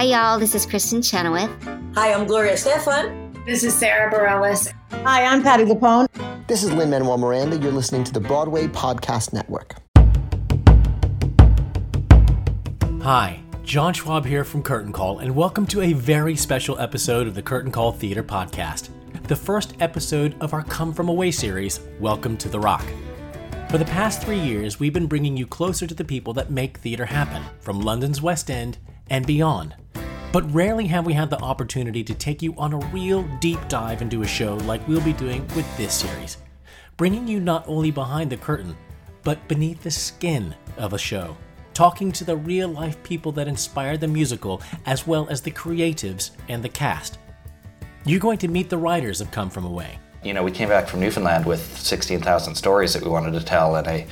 Hi, y'all. This is Kristin Chenoweth. Hi, I'm Gloria Estefan. This is Sara Bareilles. Hi, I'm Patti LuPone. This is Lin Manuel Miranda. You're listening to the Broadway Podcast Network. Hi, John Schwab here from Curtain Call, and welcome to a very special episode of the Curtain Call Theater Podcast, the first episode of our Come From Away series, Welcome to the Rock. For the past three years, we've been bringing you closer to the people that make theater happen, from London's West End and beyond. But rarely have we had the opportunity to take you on a real deep dive into a show like we'll be doing with this series, bringing you not only behind the curtain, but beneath the skin of a show talking to the real life people that inspired the musical, as well as the creatives and the cast. You're going to meet the writers of Come From Away. You know, we came back from Newfoundland with 16,000 stories that we wanted to tell in a,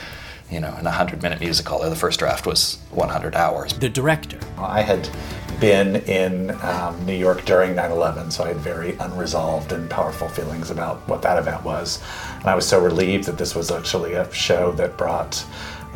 you know, in a 100 minute musical. The first draft was 100 hours. The director. I had been in um, New York during 9 11, so I had very unresolved and powerful feelings about what that event was. And I was so relieved that this was actually a show that brought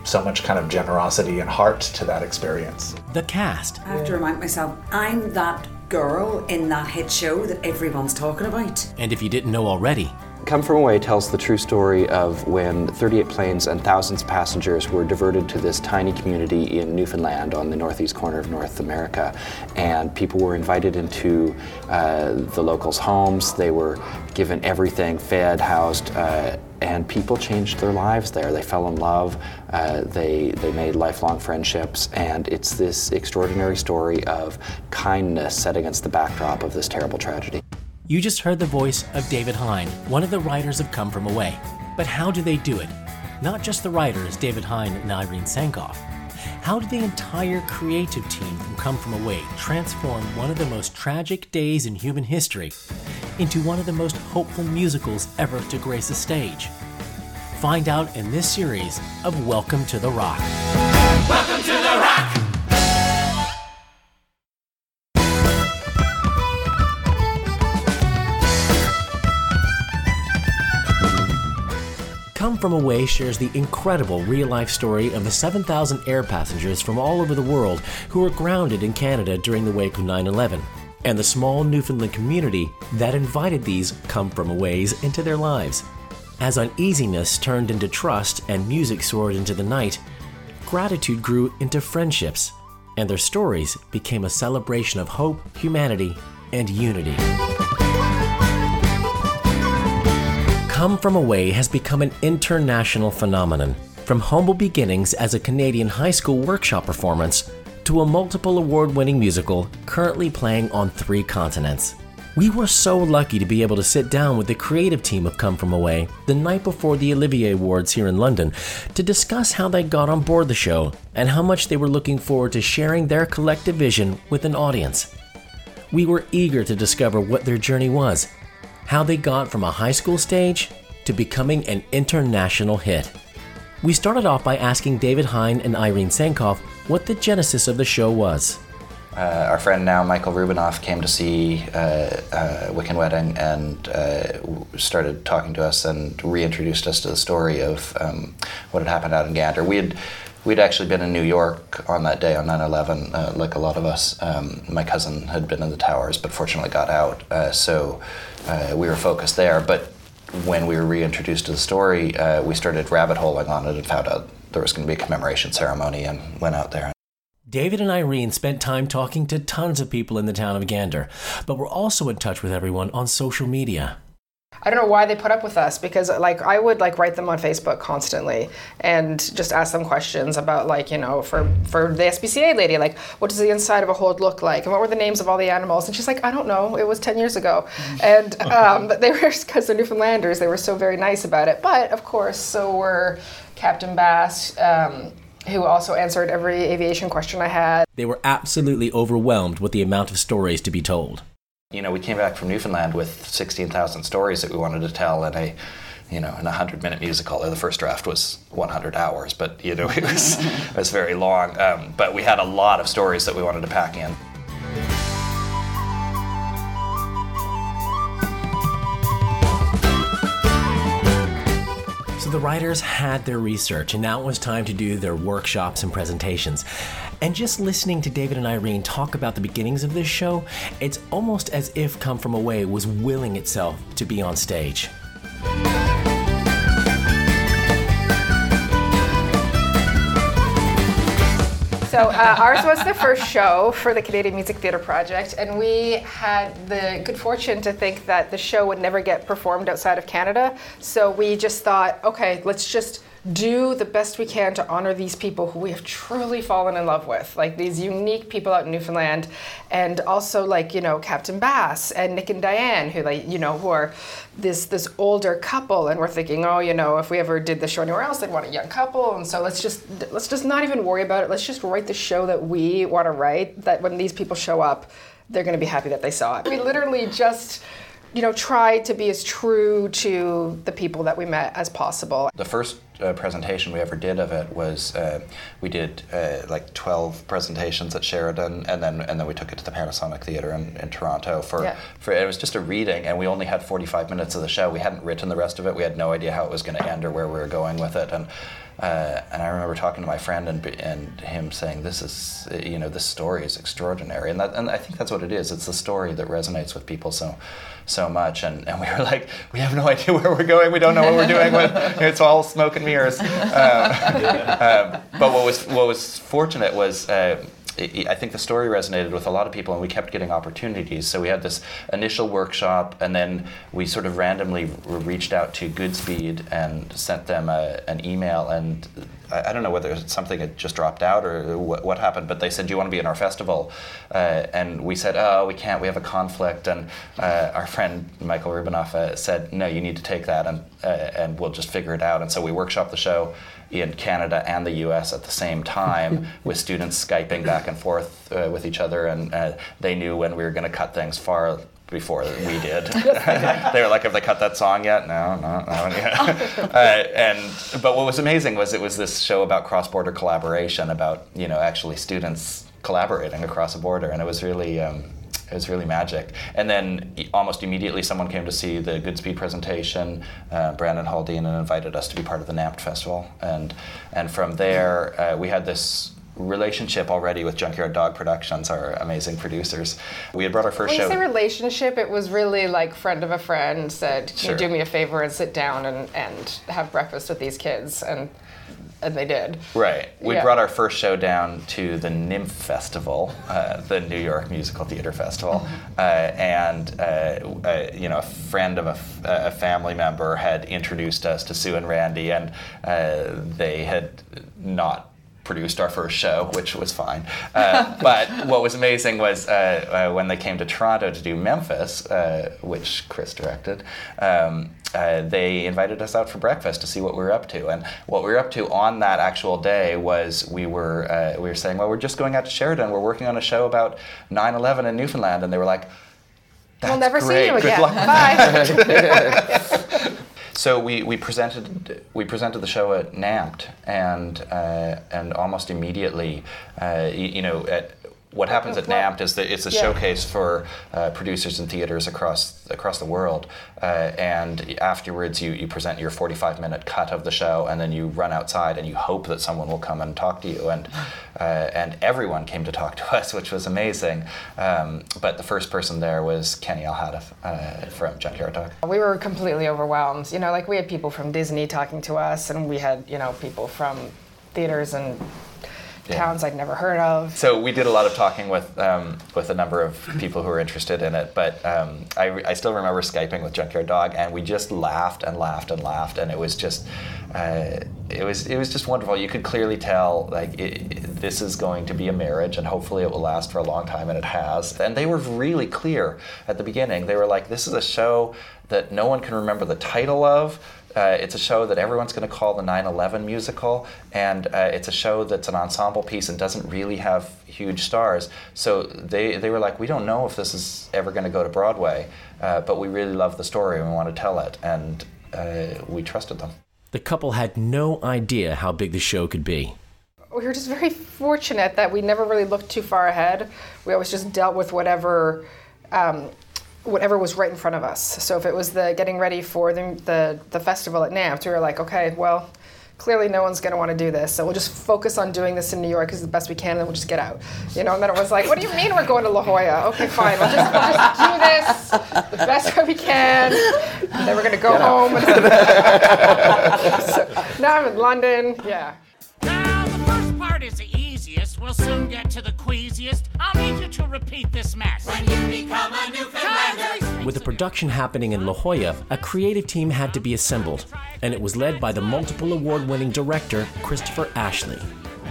so much kind of generosity and heart to that experience. The cast. I have to remind myself, I'm that girl in that hit show that everyone's talking about. And if you didn't know already, Come From Away tells the true story of when 38 planes and thousands of passengers were diverted to this tiny community in Newfoundland on the northeast corner of North America. And people were invited into uh, the locals' homes. They were given everything fed, housed, uh, and people changed their lives there. They fell in love, uh, they, they made lifelong friendships, and it's this extraordinary story of kindness set against the backdrop of this terrible tragedy. You just heard the voice of David Hein, one of the writers of Come From Away. But how do they do it? Not just the writers, David Hein and Irene Sankoff. How did the entire creative team from Come From Away transform one of the most tragic days in human history into one of the most hopeful musicals ever to grace a stage? Find out in this series of Welcome to the Rock. Welcome to the Rock! From Away shares the incredible real life story of the 7,000 air passengers from all over the world who were grounded in Canada during the wake of 9 11, and the small Newfoundland community that invited these Come From Aways into their lives. As uneasiness turned into trust and music soared into the night, gratitude grew into friendships, and their stories became a celebration of hope, humanity, and unity. Come From Away has become an international phenomenon. From humble beginnings as a Canadian high school workshop performance to a multiple award winning musical currently playing on three continents. We were so lucky to be able to sit down with the creative team of Come From Away the night before the Olivier Awards here in London to discuss how they got on board the show and how much they were looking forward to sharing their collective vision with an audience. We were eager to discover what their journey was how they got from a high school stage to becoming an international hit. We started off by asking David Hein and Irene Sankoff what the genesis of the show was. Uh, our friend now, Michael Rubinoff, came to see uh, uh, Wiccan Wedding and uh, started talking to us and reintroduced us to the story of um, what had happened out in Gander. We had we'd actually been in New York on that day on 9/11, uh, like a lot of us. Um, my cousin had been in the towers, but fortunately got out. Uh, so uh, we were focused there. But when we were reintroduced to the story, uh, we started rabbit holing on it and found out there was going to be a commemoration ceremony and went out there. David and Irene spent time talking to tons of people in the town of Gander, but were also in touch with everyone on social media. I don't know why they put up with us because like I would like write them on Facebook constantly and just ask them questions about like you know for for the SPCA lady like what does the inside of a hold look like? And what were the names of all the animals? And she's like I don't know. It was 10 years ago. And um, but they were because they're Newfoundlanders they were so very nice about it. But of course so were Captain Bass um, who also answered every aviation question I had. They were absolutely overwhelmed with the amount of stories to be told. You know, we came back from Newfoundland with 16,000 stories that we wanted to tell in a, you know, in a 100 minute musical. The first draft was 100 hours, but, you know, it was, it was very long. Um, but we had a lot of stories that we wanted to pack in. The writers had their research, and now it was time to do their workshops and presentations. And just listening to David and Irene talk about the beginnings of this show, it's almost as if Come From Away was willing itself to be on stage. So uh, ours was the first show for the Canadian Music Theatre Project, and we had the good fortune to think that the show would never get performed outside of Canada. So we just thought, okay, let's just do the best we can to honor these people who we have truly fallen in love with, like these unique people out in Newfoundland, and also like you know Captain Bass and Nick and Diane, who like you know who are this this older couple, and we're thinking, oh, you know, if we ever did the show anywhere else, they'd want a young couple, and so let's just let's just not even worry about it. Let's just write the show that we want to write. That when these people show up, they're going to be happy that they saw it. We literally just you know, try to be as true to the people that we met as possible. The first uh, presentation we ever did of it was uh, we did uh, like 12 presentations at Sheridan and then and then we took it to the Panasonic Theatre in, in Toronto for, Yeah. for it was just a reading and we only had 45 minutes of the show we hadn't written the rest of it we had no idea how it was going to end or where we were going with it and uh, and I remember talking to my friend and, and him saying, "This is, you know, this story is extraordinary," and that, and I think that's what it is. It's the story that resonates with people so, so much. And, and we were like, we have no idea where we're going. We don't know what we're doing. It's all smoke and mirrors. Um, um, but what was what was fortunate was. I think the story resonated with a lot of people, and we kept getting opportunities. So we had this initial workshop, and then we sort of randomly re- reached out to Goodspeed and sent them a, an email. And I, I don't know whether something had just dropped out or what, what happened, but they said, "Do you want to be in our festival?" Uh, and we said, "Oh, we can't. We have a conflict." And uh, our friend Michael Rubinoff uh, said, "No, you need to take that, and uh, and we'll just figure it out." And so we workshopped the show in Canada and the US at the same time, with students Skyping back and forth uh, with each other, and uh, they knew when we were going to cut things far before we did. they were like, "Have they cut that song yet?" No, no, no. Yeah. uh, and but what was amazing was it was this show about cross-border collaboration, about you know actually students collaborating across a border, and it was really. Um, it was really magic. And then almost immediately, someone came to see the Goodspeed presentation, uh, Brandon Haldane, and invited us to be part of the NAMT festival. And and from there, uh, we had this relationship already with Junkyard Dog Productions, our amazing producers. We had brought our first When you show. say relationship, it was really like friend of a friend said, "Can Sure. you do me a favor and sit down and, and have breakfast with these kids?" And and they did. Right. We Yeah. brought our first show down to the NYMF Festival, uh, the New York Musical Theater Festival, uh, and uh, uh, you know, a friend of a, f- a family member had introduced us to Sue and Randy, and uh, they had not produced our first show, which was fine. Uh, but what was amazing was uh, uh, when they came to Toronto to do Memphis, uh, which Chris directed. Um, uh, they invited us out for breakfast to see what we were up to, and what we were up to on that actual day was we were uh, we were saying, well, we're just going out to Sheridan. We're working on a show about 9/11 in Newfoundland, and they were like, we'll never see great. you Good again. Bye. So we, we presented we presented the show at NAMT, and uh, and almost immediately, uh, you, you know, at, what happens at NAMT is that it's a Yeah. showcase for uh, producers and theaters across across the world. Uh, and afterwards, you, you present your 45 minute cut of the show, and then you run outside and you hope that someone will come and talk to you. And uh, and everyone came to talk to us, which was amazing. Um, but the first person there was Kenny Alhadeff uh, from Junkyard Dog. we were completely overwhelmed. You know, like we had people from Disney talking to us, and we had you know people from theaters and Yeah. towns I'd never heard of. So we did a lot of talking with um, with a number of people who were interested in it, but um, I, I still remember skyping with Junkyard Dog, and we just laughed and laughed and laughed, and it was just uh, it was it was just wonderful. You could clearly tell like it, it- this is going to be a marriage, and hopefully it will last for a long time, and it has. And they were really clear at the beginning. They were like, "This is a show that no one can remember the title of." Uh, it's a show that everyone's going to call the 9/11 musical, and uh, it's a show that's an ensemble piece and doesn't really have huge stars. So they they were like, we don't know if this is ever going to go to Broadway, uh, but we really love the story and we want to tell it, and uh, we trusted them. The couple had no idea how big the show could be. we were just very fortunate that we never really looked too far ahead. We always just dealt with whatever um, whatever was right in front of us. So if it was the getting ready for the the, the festival at NAMT, we were like, okay, well, clearly no one's going to want to do this, so we'll just focus on doing this in New York as the best we can, and then we'll just get out. You know, and then it was like, what do you mean we're going to La Jolla? Okay, fine, we'll just, we'll just do this the best way we can, and then we're going to go home. so now I'm in London. Yeah. Now, the first part is the easiest. We'll soon get to the queasiest. I'll need you to repeat this mess. When you become a Newfoundlander. With the production happening in La Jolla, a creative team had to be assembled, and it was led by the multiple award winning director, Christopher Ashley.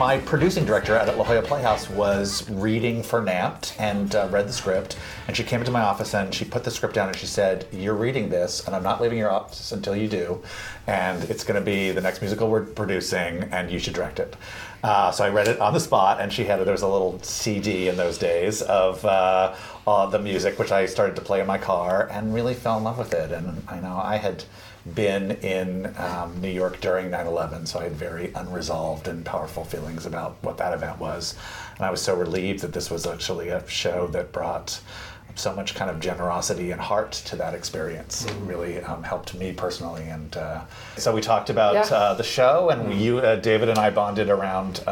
My producing director at La Jolla Playhouse was reading for NAMT and uh, read the script. And she came into my office and she put the script down and she said, You're reading this, and I'm not leaving your office until you do. And it's going to be the next musical we're producing, and you should direct it. Uh, so I read it on the spot, and she had there was a little CD in those days of uh, uh, the music, which I started to play in my car, and really fell in love with it. And I know I had been in um, New York during 9/11, so I had very unresolved and powerful feelings about what that event was, and I was so relieved that this was actually a show that brought so much kind of generosity and heart to that experience. It really um, helped me personally, and uh, so we talked about Yeah. uh, the show, and you, uh, David, and I bonded around.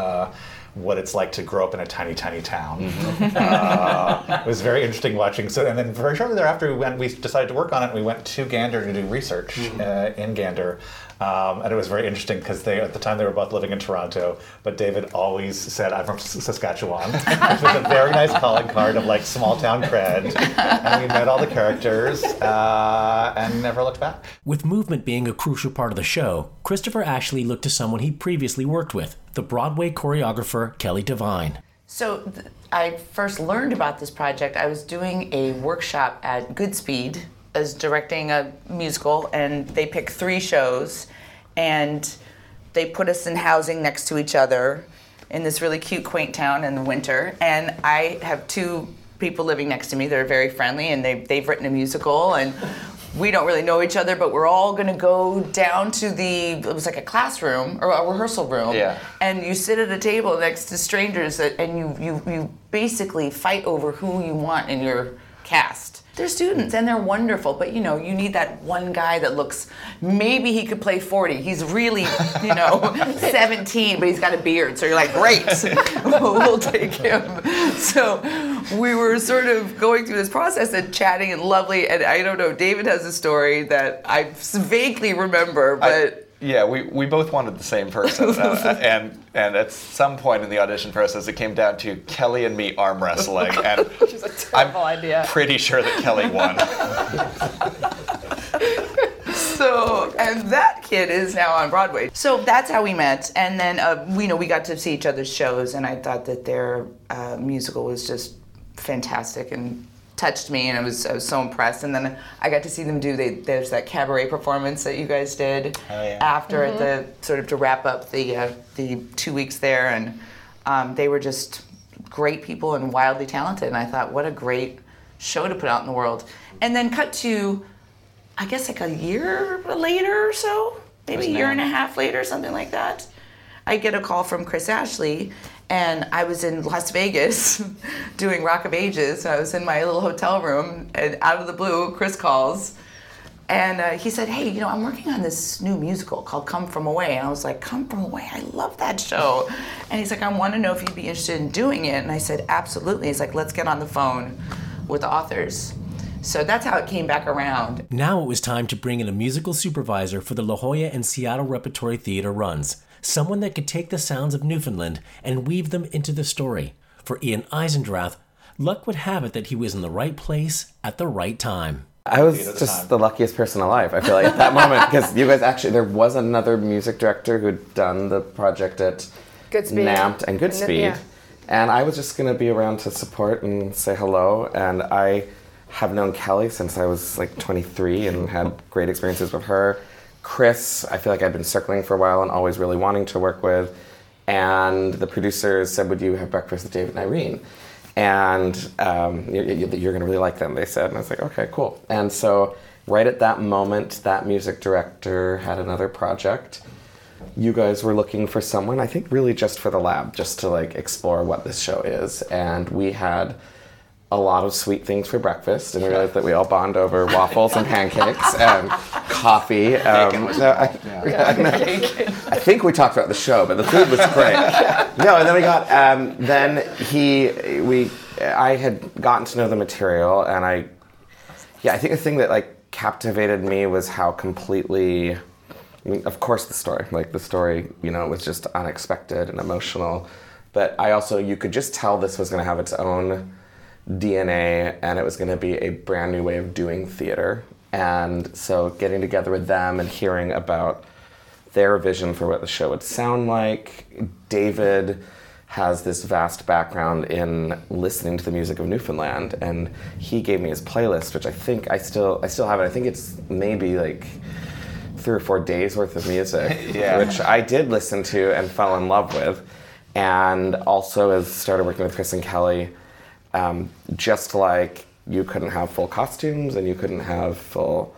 What it's like to grow up in a tiny, tiny town. Uh, it was very interesting watching. So, and then very shortly thereafter, we went. We decided to work on it. And we went to Gander to do research uh, in Gander, um, and it was very interesting because they at the time they were both living in Toronto. But David always said, "I'm from Saskatchewan," which was a very nice calling card of like small town cred. And we met all the characters uh, and never looked back. With movement being a crucial part of the show, Christopher Ashley looked to someone he previously worked with, the Broadway choreographer Kelly Devine. So th- I first learned about this project. I was doing a workshop at Goodspeed as directing a musical, and they pick three shows, and they put us in housing next to each other in this really cute, quaint town in the winter. And I have two people living next to me. They're very friendly, and they, they've written a musical, and we don't really know each other, but we're all gonna go down to the, it was like a classroom or a rehearsal room Yeah. and you sit at a table next to strangers and you, you, you basically fight over who you want in your cast. They're students and they're wonderful, but you know, you need that one guy that looks maybe he could play 40. He's really, you know, 17, but he's got a beard. So you're like, great, we'll take him. So we were sort of going through this process and chatting and lovely. And I don't know, David has a story that I vaguely remember, but. Yeah, we, we both wanted the same person, uh, and and at some point in the audition process, it came down to Kelly and me arm wrestling, and Which is a terrible I'm idea. pretty sure that Kelly won. So, and that kid is now on Broadway. So that's how we met. And then, uh, we, you know, we got to see each other's shows, and I thought that their uh, musical was just fantastic and touched me, and I was, I was so impressed. And then I got to see them do, they, there's that cabaret performance that you guys did Oh, yeah. after at the, sort of to wrap up the, uh, the two weeks there. And um, they were just great people and wildly talented. And I thought, what a great show to put out in the world. And then cut to, I guess like a year later or so, maybe a year and a half later, something like that. I get a call from Chris Ashley, and I was in Las Vegas doing Rock of Ages. I was in my little hotel room, and out of the blue, Chris calls. And uh, he said, Hey, you know, I'm working on this new musical called Come From Away. And I was like, Come From Away? I love that show. And he's like, I want to know if you'd be interested in doing it. And I said, Absolutely. He's like, Let's get on the phone with the authors. So that's how it came back around. Now it was time to bring in a musical supervisor for the La Jolla and Seattle Repertory Theater runs, someone that could take the sounds of Newfoundland and weave them into the story. For Ian Eisendrath, luck would have it that he was in the right place at the right time. I was the just time. the luckiest person alive. I feel like at that moment because you guys actually there was another music director who'd done the project at Goodspeed. NAMT and And Goodspeed, then- yeah. and I was just gonna be around to support and say hello. And I have known Kelly since I was like 23 and had great experiences with her. Chris, I feel like I've been circling for a while and always really wanting to work with. And the producers said, "Would you have breakfast with David and Irene?" and um, you- you- you're going to really like them, they said. And I was like, okay, cool. And so, right at that moment, that music director had another project. You guys were looking for someone, I think, really just for the lab, just to like explore what this show is. And we had a lot of sweet things for breakfast, and we realized that we all bond over waffles and pancakes and coffee. Um, so I, I think we talked about the show, but the food was great. No, and then we got um, then he we I had gotten to know the material, and I yeah I think the thing that like captivated me was how completely. I mean, of course, the story. Like the story, you know, was just unexpected and emotional. But I also, you could just tell this was going to have its own DNA and it was going to be a brand new way of doing theater. And so getting together with them and hearing about their vision for what the show would sound like. David has this vast background in listening to the music of Newfoundland and he gave me his playlist which I think I still I still have it. I think it's maybe like three or four days worth of music, Yeah. which I did listen to and fell in love with. And also, as started working with Chris and Kelly, um, just like you couldn't have full costumes and you couldn't have full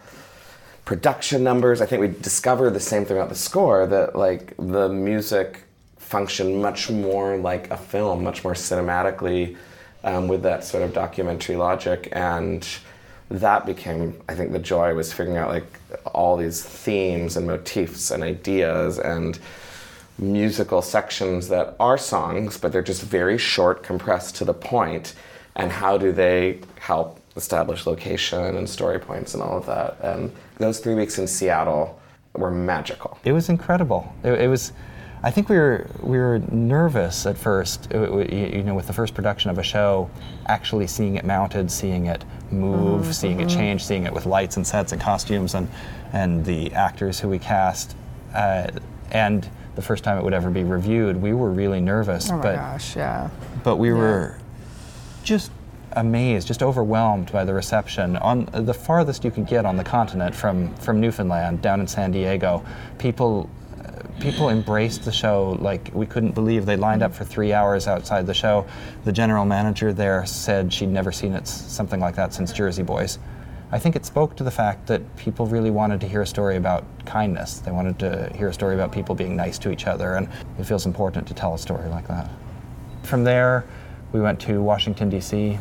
production numbers. I think we discovered the same thing about the score that like the music functioned much more like a film, much more cinematically um, with that sort of documentary logic and that became I think the joy was figuring out like all these themes and motifs and ideas and musical sections that are songs but they're just very short compressed to the point and how do they help establish location and story points and all of that and those three weeks in seattle were magical It was incredible. It, it was. I think we were we were nervous at first. uh, You you know, with the first production of a show, actually seeing it mounted, seeing it move, Mhm, seeing it mhm. change, seeing it with lights and sets and costumes and and the actors who we cast, uh, and the first time it would ever be reviewed, we were really nervous. Oh my but gosh, yeah. but we were just amazed, just overwhelmed by the reception. On the farthest you could get on the continent from, from Newfoundland down in San Diego, people people embraced the show like we couldn't believe. They lined up for three hours outside the show. The general manager there said she'd never seen it something like that since Jersey Boys. I think it spoke to the fact that people really wanted to hear a story about kindness. They wanted to hear a story about people being nice to each other, and it feels important to tell a story like that. From there, we went to Washington, D.C.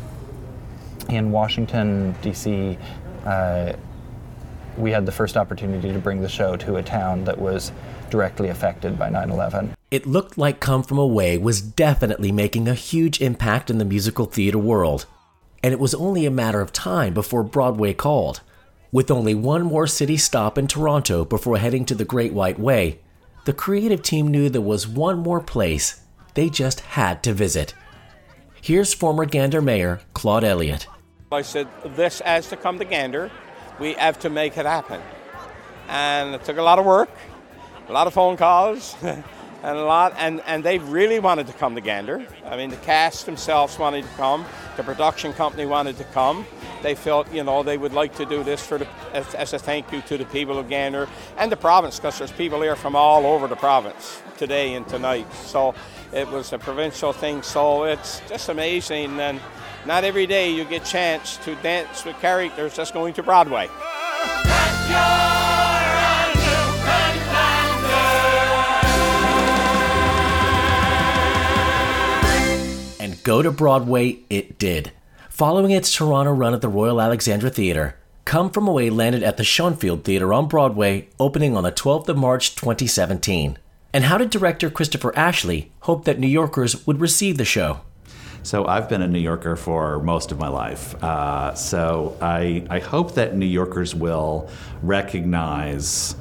In Washington, D.C., uh, we had the first opportunity to bring the show to a town that was directly affected by 9 11. It looked like Come From Away was definitely making a huge impact in the musical theater world. And it was only a matter of time before Broadway called. With only one more city stop in Toronto before heading to the Great White Way, the creative team knew there was one more place they just had to visit. Here's former Gander Mayor Claude Elliott. I said, this has to come to Gander. We have to make it happen. And it took a lot of work, a lot of phone calls, and a lot, and, and they really wanted to come to Gander. I mean, the cast themselves wanted to come, the production company wanted to come. They felt, you know, they would like to do this for the, as, as a thank you to the people of Gander and the province, because there's people here from all over the province today and tonight. So it was a provincial thing, so it's just amazing. And not every day you get chance to dance with characters that's going to Broadway. Go to Broadway it did. Following its Toronto run at the Royal Alexandra Theatre, Come From Away landed at the Schoenfeld Theatre on Broadway, opening on the 12th of March 2017. And how did director Christopher Ashley hope that New Yorkers would receive the show? So I've been a New Yorker for most of my life. Uh, so I, I hope that New Yorkers will recognize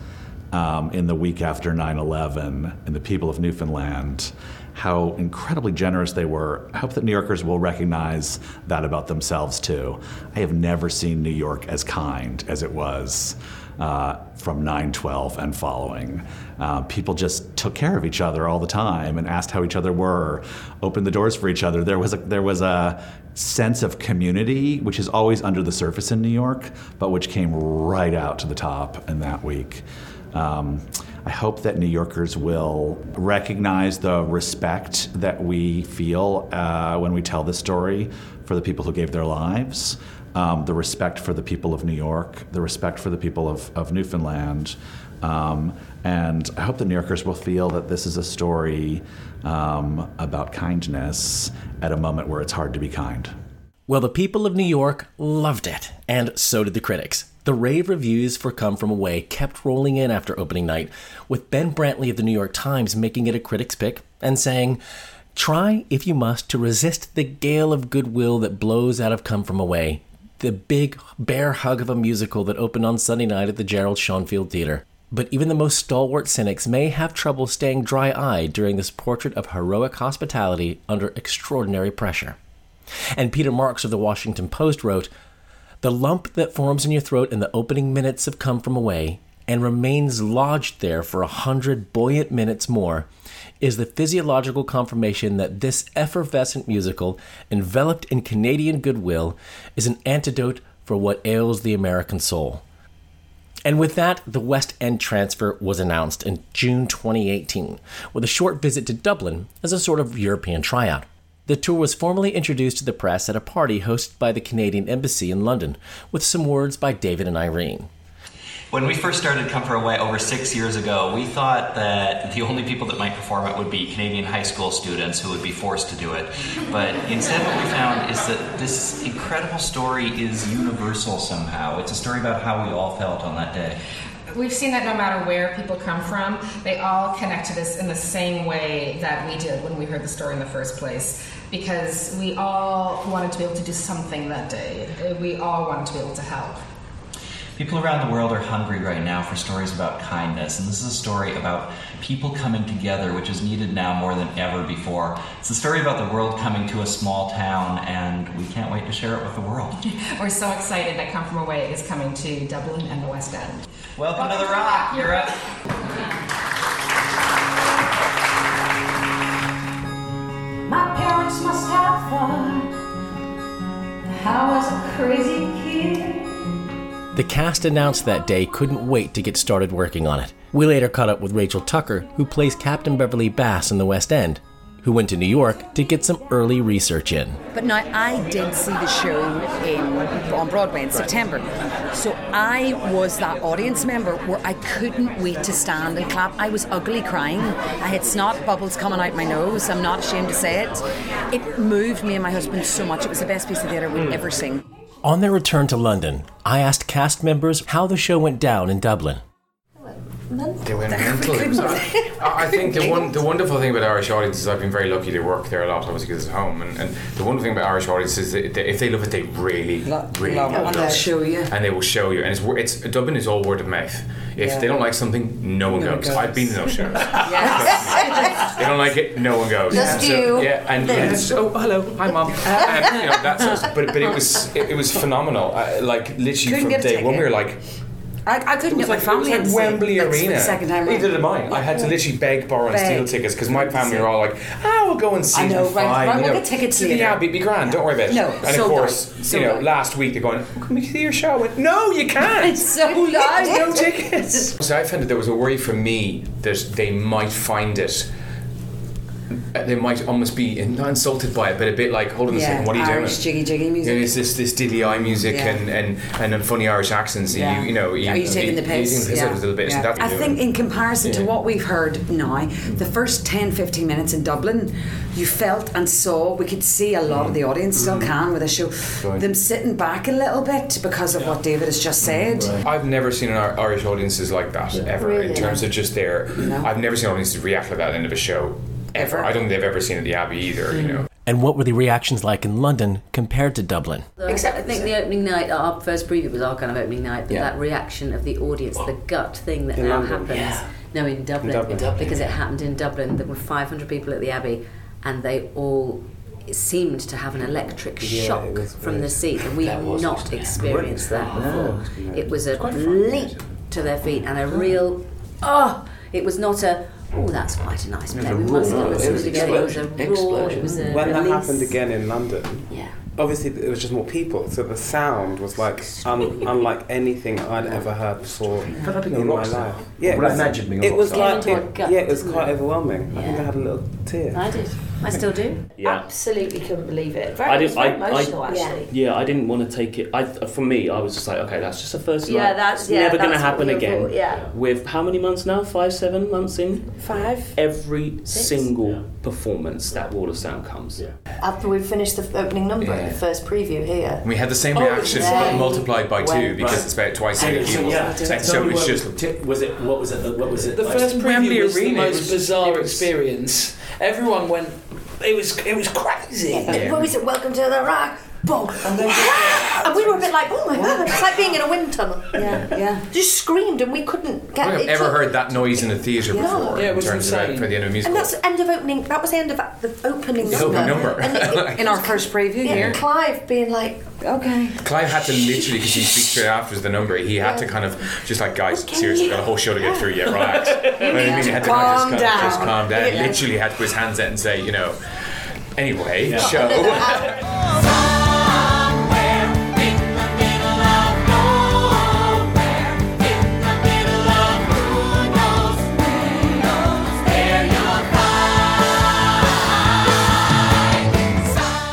um, in the week after 9 11 and the people of Newfoundland how incredibly generous they were. I hope that New Yorkers will recognize that about themselves too. I have never seen New York as kind as it was uh, from 9/12 and following. Uh, people just took care of each other all the time and asked how each other were, opened the doors for each other. There was a, there was a sense of community which is always under the surface in New York, but which came right out to the top in that week. Um, I hope that New Yorkers will recognize the respect that we feel uh, when we tell this story for the people who gave their lives, um, the respect for the people of New York, the respect for the people of, of Newfoundland. Um, and I hope that New Yorkers will feel that this is a story um, about kindness at a moment where it's hard to be kind. Well, the people of New York loved it, and so did the critics. The rave reviews for Come From Away kept rolling in after opening night, with Ben Brantley of the New York Times making it a critic's pick and saying, Try, if you must, to resist the gale of goodwill that blows out of Come From Away, the big bear hug of a musical that opened on Sunday night at the Gerald Schoenfeld Theater. But even the most stalwart cynics may have trouble staying dry eyed during this portrait of heroic hospitality under extraordinary pressure. And Peter Marks of the Washington Post wrote The lump that forms in your throat in the opening minutes of Come From Away and remains lodged there for a hundred buoyant minutes more is the physiological confirmation that this effervescent musical, enveloped in Canadian goodwill, is an antidote for what ails the American soul. And with that, the West End transfer was announced in June 2018, with a short visit to Dublin as a sort of European tryout. The tour was formally introduced to the press at a party hosted by the Canadian Embassy in London, with some words by David and Irene. When we first started Come For Away over six years ago, we thought that the only people that might perform it would be Canadian high school students who would be forced to do it. But instead, what we found is that this incredible story is universal somehow. It's a story about how we all felt on that day. We've seen that no matter where people come from, they all connect to this in the same way that we did when we heard the story in the first place. Because we all wanted to be able to do something that day. We all wanted to be able to help. People around the world are hungry right now for stories about kindness, and this is a story about people coming together, which is needed now more than ever before. It's a story about the world coming to a small town, and we can't wait to share it with the world. We're so excited that Come From Away is coming to Dublin and the West End. Welcome, to the Rock, Europe. parents must have I was a crazy kid. The cast announced that day couldn't wait to get started working on it. We later caught up with Rachel Tucker, who plays Captain Beverly Bass in the West End, who went to New York to get some early research in. But now I did see the show in on Broadway in September, so I was that audience member where I couldn't wait to stand and clap. I was ugly crying. I had snot bubbles coming out my nose. I'm not ashamed to say it. It moved me and my husband so much. It was the best piece of theatre we'd hmm. ever seen. On their return to London, I asked cast members how the show went down in Dublin. They went mental. I I think the one the wonderful thing about Irish audiences, I've been very lucky to work there a lot, obviously because it's home. And, and the wonderful thing about Irish audiences is that they, if they love it, they really, really love it. love And they'll show you. And they will show you. And it's it's Dublin is all word of mouth. If Yeah. they don't like something, no one No goes. goes. I've been to those shows. they don't like it, no one goes. Just So, you. Yeah, and There. yeah, so hello, hi mom. and, you know, that's but but it was it, it was phenomenal. Uh, like literally Couldn't from day one, we were like. I, I couldn't get my family it was to like Wembley. That's Arena. The second time Neither did mine. I had to literally beg, borrow, and steal tickets because my family were all like, "Ah, we'll go and see I know, right, fine." right, we'll get tickets to the later. Abbey, be grand. Don't worry about it. No, and so of course, nice, so you know, nice. last week they're going, "Can we see your show?" I went, "No, you can't. It's so loud. no tickets." So I found that there was a worry for me that they might find it. Uh, They might almost be not insulted by it, but a bit like, hold on a second, what are you doing Irish doing? jiggy jiggy music. You know, it's this this diddy eye music Yeah. and, and and then funny Irish accents. Yeah. you you know, Are you taking the you- piss? You taking the piss out of it a little bit. So Yeah. that's I think in comparison to what we've heard now, the first 10, 15 minutes in Dublin, you felt and saw, we could see a lot of the audience still Mm-hmm. can with the show, Right. them sitting back a little bit because of what David has just said. I've never seen an Ir- Irish audiences like that ever. Really? In terms of just their, No. I've never seen audiences react like that at the end of a show ever. I don't think they've ever seen at the Abbey either. You know. Hmm. And what were the reactions like in London compared to Dublin? Except I think the opening night, our first preview was our kind of opening night, but Yeah. that reaction of the audience, the gut thing that In now London. happens. Yeah. No, in Dublin, Dublin. Dublin, because it happened in Dublin. There were 500 people at the Abbey, and they all seemed to have an electric shock it from the seat, and we That have not experienced that before. No. It was a leap to their feet and a real oh. It was not a oh that's quite a nice It was play. a We must roar. go and It see was it again. It was a explosion. roar. It was a when that release. happened again in London, Yeah. obviously it was just more people, so the sound was like un- unlike anything I'd ever heard before Felt like being in my life. Yeah, What it I was, imagined being a it rock was star. like Came into it, gut, yeah, it was didn't quite it? overwhelming. I think I had a little tear. I did. I still do. Yeah. Absolutely couldn't believe it. Very, I didn't. very I, emotional, I, actually. Yeah, I didn't want to take it. I, for me, I was just like, okay, that's just the first Yeah, night. that's- yeah, never going to happen again. thought, yeah. With how many months now? Five, seven months in. Five. Every single performance that Wall of Sound comes. Yeah. After we finished the opening number, Yeah. the first preview here. We had the same Oh, reaction, yeah. but multiplied by two because Right. it's about twice And the so, people. yeah, And so it's just t- was it what was it the- what was it The first preview was the most bizarre experience. Everyone went. It was it was crazy. Yeah. What was it? Welcome to the rock. Boom. And, then and we were a bit like, oh my god, it's like being in a wind tunnel. Yeah, yeah. Just screamed and we couldn't get don't. I've ever took- heard that noise in a theatre Yeah. before Yeah, it in was terms of insane. for the end of a And that's the end of opening. That was the end of the opening The number. opening number. And it- In our first preview yeah, here. Clive being like, okay. Clive had to literally, because he speaks straight after the number, he had to kind of just like, guys, seriously, got a whole show to get through yet, relax. You know I mean? He had to Calm kind of just, kind of just calm down. Yeah. Literally had to put his hands out and say, you know, anyway, Yeah. show.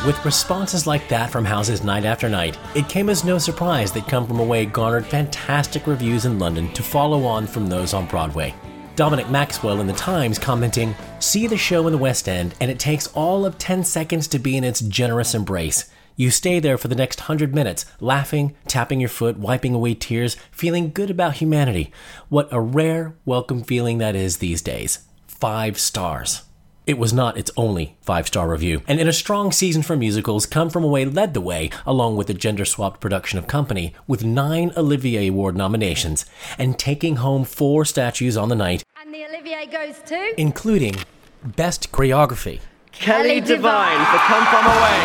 With responses like that from houses night after night, it came as no surprise that Come From Away garnered fantastic reviews in London to follow on from those on Broadway. Dominic Maxwell in The Times commenting, See the show in the West End, and it takes all of 10 seconds to be in its generous embrace. You stay there for the next 100 minutes, laughing, tapping your foot, wiping away tears, feeling good about humanity. What a rare, welcome feeling that is these days. Five stars. It was not its only five star review, and in a strong season for musicals, Come From Away led the way, along with the gender swapped production of Company, with nine Olivier Award nominations, and taking home four statues on the night, And the Olivier goes to including Best Choreography. Kelly Devine for Come From Away.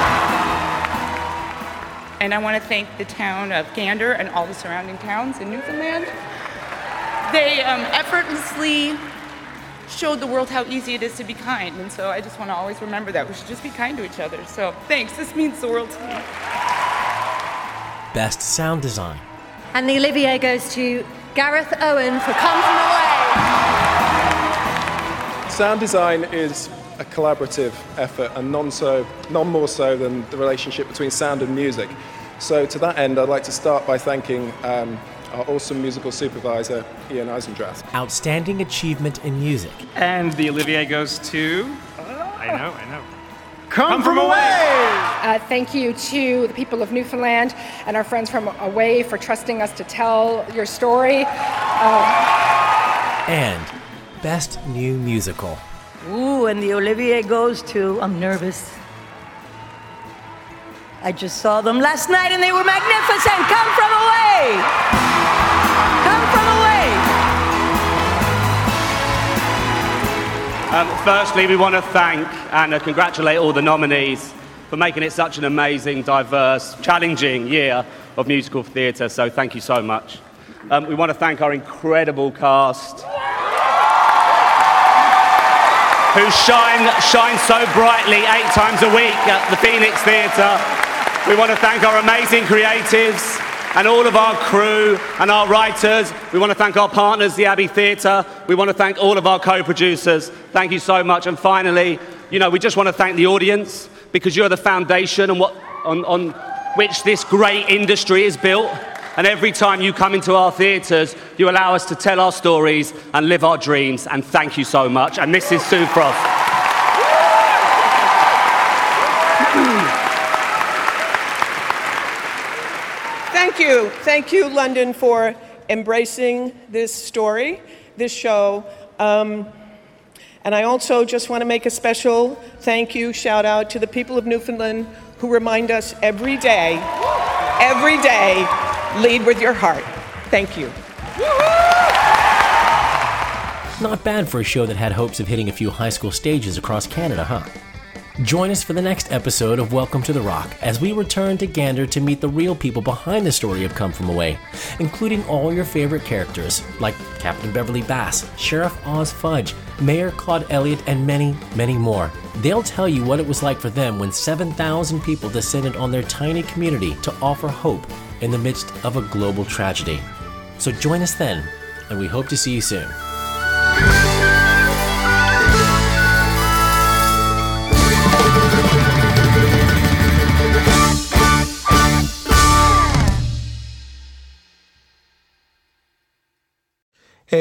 And I want to thank the town of Gander and all the surrounding towns in Newfoundland. They um, effortlessly showed the world how easy it is to be kind. And so I just want to always remember that. We should just be kind to each other. So thanks. This means the world to me. Best Sound Design. And the Olivier goes to Gareth Owen for Come From Away. Sound design is a collaborative effort and none, so, none more so than the relationship between sound and music. So, to that end, I'd like to start by thanking um, our awesome musical supervisor, Ian Eisendrath. Outstanding Achievement in Music. And the Olivier goes to. I know, I know. Come, from away! Uh, thank you to the people of Newfoundland and our friends from Away for trusting us to tell your story. Uh, And Best New Musical. Ooh, and the Olivier goes to. I'm nervous. I just saw them last night and they were magnificent. Come from away. Come from away. Um, firstly, we want to thank and uh, congratulate all the nominees for making it such an amazing, diverse, challenging year of musical theatre. So, thank you so much. Um, we want to thank our incredible cast who shine, shine so brightly eight times a week at the Phoenix Theatre. We want to thank our amazing creatives and all of our crew and our writers. We want to thank our partners, the Abbey Theatre. We want to thank all of our co producers. Thank you so much. And finally, you know, we just want to thank the audience because you're the foundation on, what, on, on which this great industry is built. And every time you come into our theatres, you allow us to tell our stories and live our dreams. And thank you so much. And this is Sue Frost. Thank you. Thank you, London, for embracing this story, this show. Um, and I also just want to make a special thank you, shout out to the people of Newfoundland who remind us every day, every day, lead with your heart. Thank you. Not bad for a show that had hopes of hitting a few high school stages across Canada, huh? Join us for the next episode of Welcome to the Rock as we return to Gander to meet the real people behind the story of Come From Away, including all your favorite characters like Captain Beverly Bass, Sheriff Oz Fudge, Mayor Claude Elliott, and many, many more. They'll tell you what it was like for them when 7,000 people descended on their tiny community to offer hope in the midst of a global tragedy. So join us then, and we hope to see you soon.